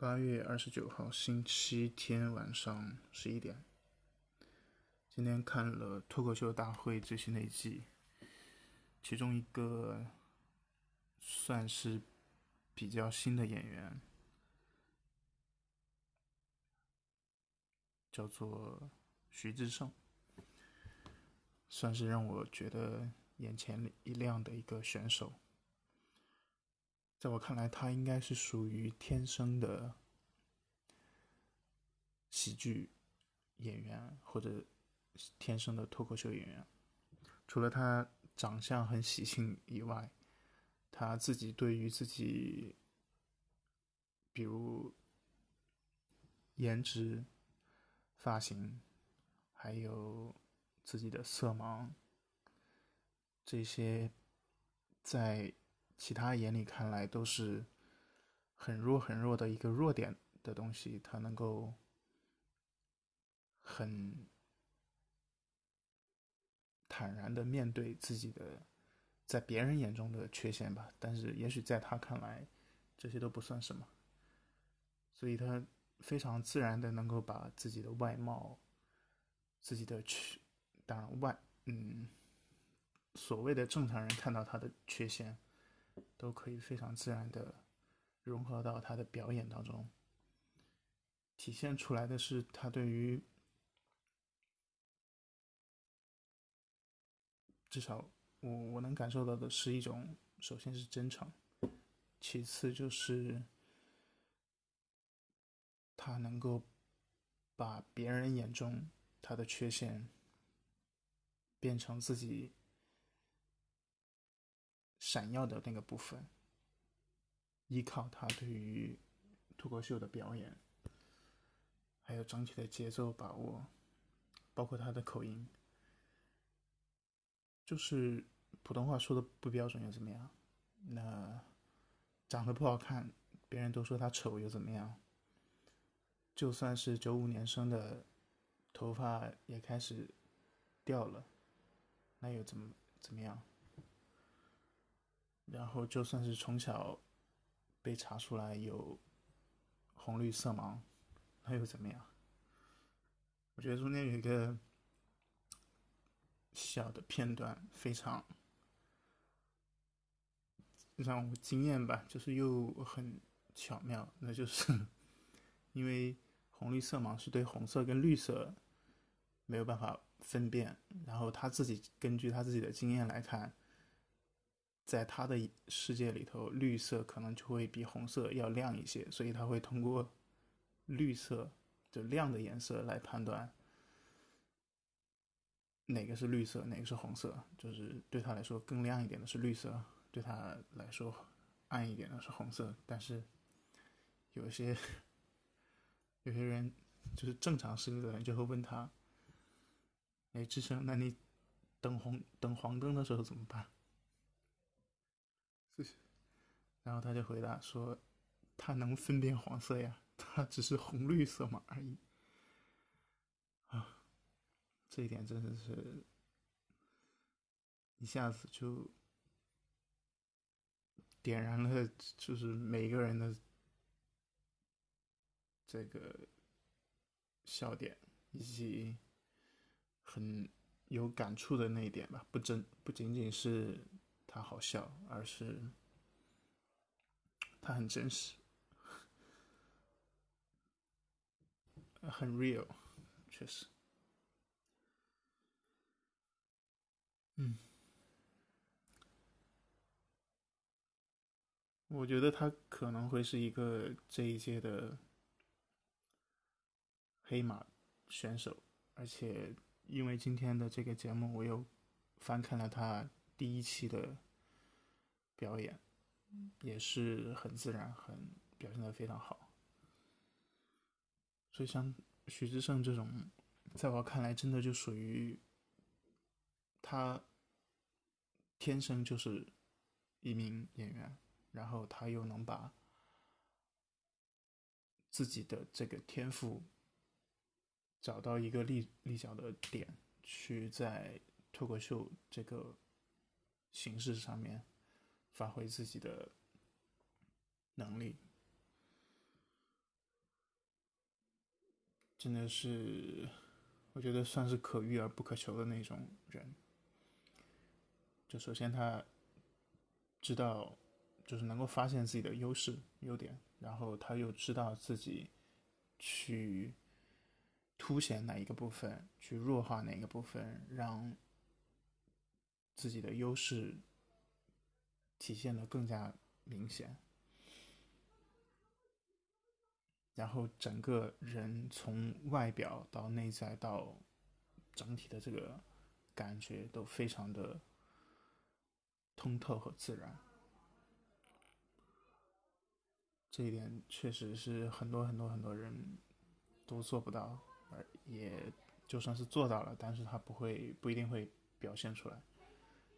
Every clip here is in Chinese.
八月二十九号星期天晚上十一点，今天看了《脱口秀大会》最新的一季，其中一个算是比较新的演员，叫做徐志胜，算是让我觉得眼前一亮的一个选手。在我看来，他应该是属于天生的喜剧演员，或者天生的脱口秀演员。除了他长相很喜庆以外，他自己对于自己，比如颜值、发型，还有自己的色盲，这些在。其他眼里看来都是很弱很弱的一个弱点的东西，他能够很坦然的面对自己的在别人眼中的缺陷吧。但是也许在他看来，这些都不算什么，所以他非常自然的能够把自己的外貌、自己的缺，当然外嗯，所谓的正常人看到他的缺陷。都可以非常自然的融合到他的表演当中，体现出来的是他对于至少我我能感受到的是一种，首先是真诚，其次就是他能够把别人眼中他的缺陷变成自己。闪耀的那个部分，依靠他对于脱口秀的表演，还有整体的节奏把握，包括他的口音，就是普通话说的不标准又怎么样？那长得不好看，别人都说他丑又怎么样？就算是九五年生的，头发也开始掉了，那又怎么怎么样？然后就算是从小被查出来有红绿色盲，那又怎么样？我觉得中间有一个小的片段非常让我惊艳吧，就是又很巧妙，那就是 因为红绿色盲是对红色跟绿色没有办法分辨，然后他自己根据他自己的经验来看。在他的世界里头，绿色可能就会比红色要亮一些，所以他会通过绿色就亮的颜色来判断哪个是绿色，哪个是红色。就是对他来说更亮一点的是绿色，对他来说暗一点的是红色。但是有些有些人就是正常视力的人就会问他：“哎，志胜，那你等红等黄灯的时候怎么办？”然后他就回答说：“他能分辨黄色呀，他只是红绿色嘛而已。”啊，这一点真的是，一下子就点燃了，就是每个人的这个笑点，以及很有感触的那一点吧。不真不仅仅是好笑，而是。他很真实，很 real，确实。嗯，我觉得他可能会是一个这一届的黑马选手，而且因为今天的这个节目，我又翻看了他第一期的表演。也是很自然，很表现的非常好。所以像徐志胜这种，在我看来，真的就属于他天生就是一名演员，然后他又能把自己的这个天赋找到一个立立脚的点，去在脱口秀这个形式上面。发挥自己的能力，真的是，我觉得算是可遇而不可求的那种人。就首先他知道，就是能够发现自己的优势、优点，然后他又知道自己去凸显哪一个部分，去弱化哪一个部分，让自己的优势体现的更加明显。然后整个人从外表到内在到整体的这个感觉都非常的。通透和自然，这一点确实是很多很多很多人都做不到，而也就算是做到了，但是他不会不一定会表现出来。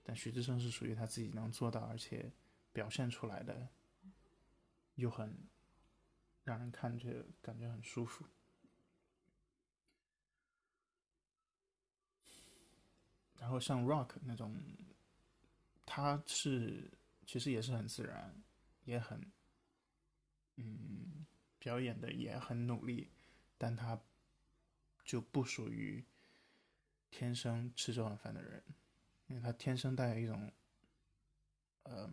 但徐志胜是属于他自己能做到，而且表现出来的又很让人看着感觉很舒服。然后像 Rock 那种。他是其实也是很自然，也很，嗯，表演的也很努力，但他就不属于天生吃这碗饭的人，因为他天生带有一种，嗯，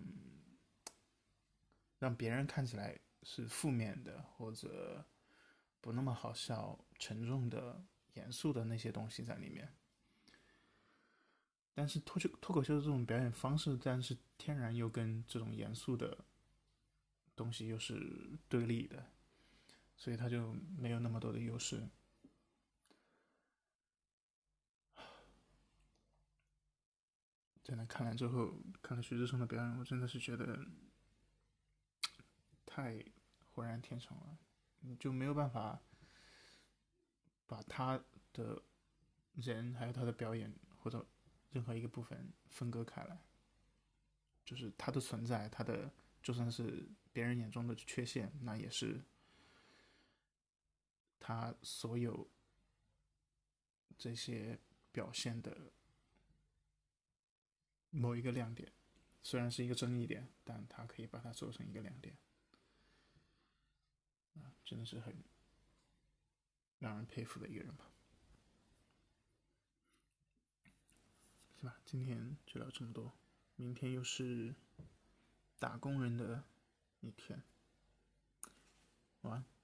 让别人看起来是负面的或者不那么好笑、沉重的、严肃的那些东西在里面。但是脱口脱口秀的这种表演方式，但是天然又跟这种严肃的东西又是对立的，所以他就没有那么多的优势。在那看完之后，看了徐志胜的表演，我真的是觉得太浑然天成了，你就没有办法把他的人还有他的表演或者。任何一个部分分割开来，就是他的存在，他的就算是别人眼中的缺陷，那也是他所有这些表现的某一个亮点。虽然是一个争议点，但他可以把它做成一个亮点，啊，真的是很让人佩服的一个人吧。是吧？今天就聊这么多，明天又是打工人的一天，晚安。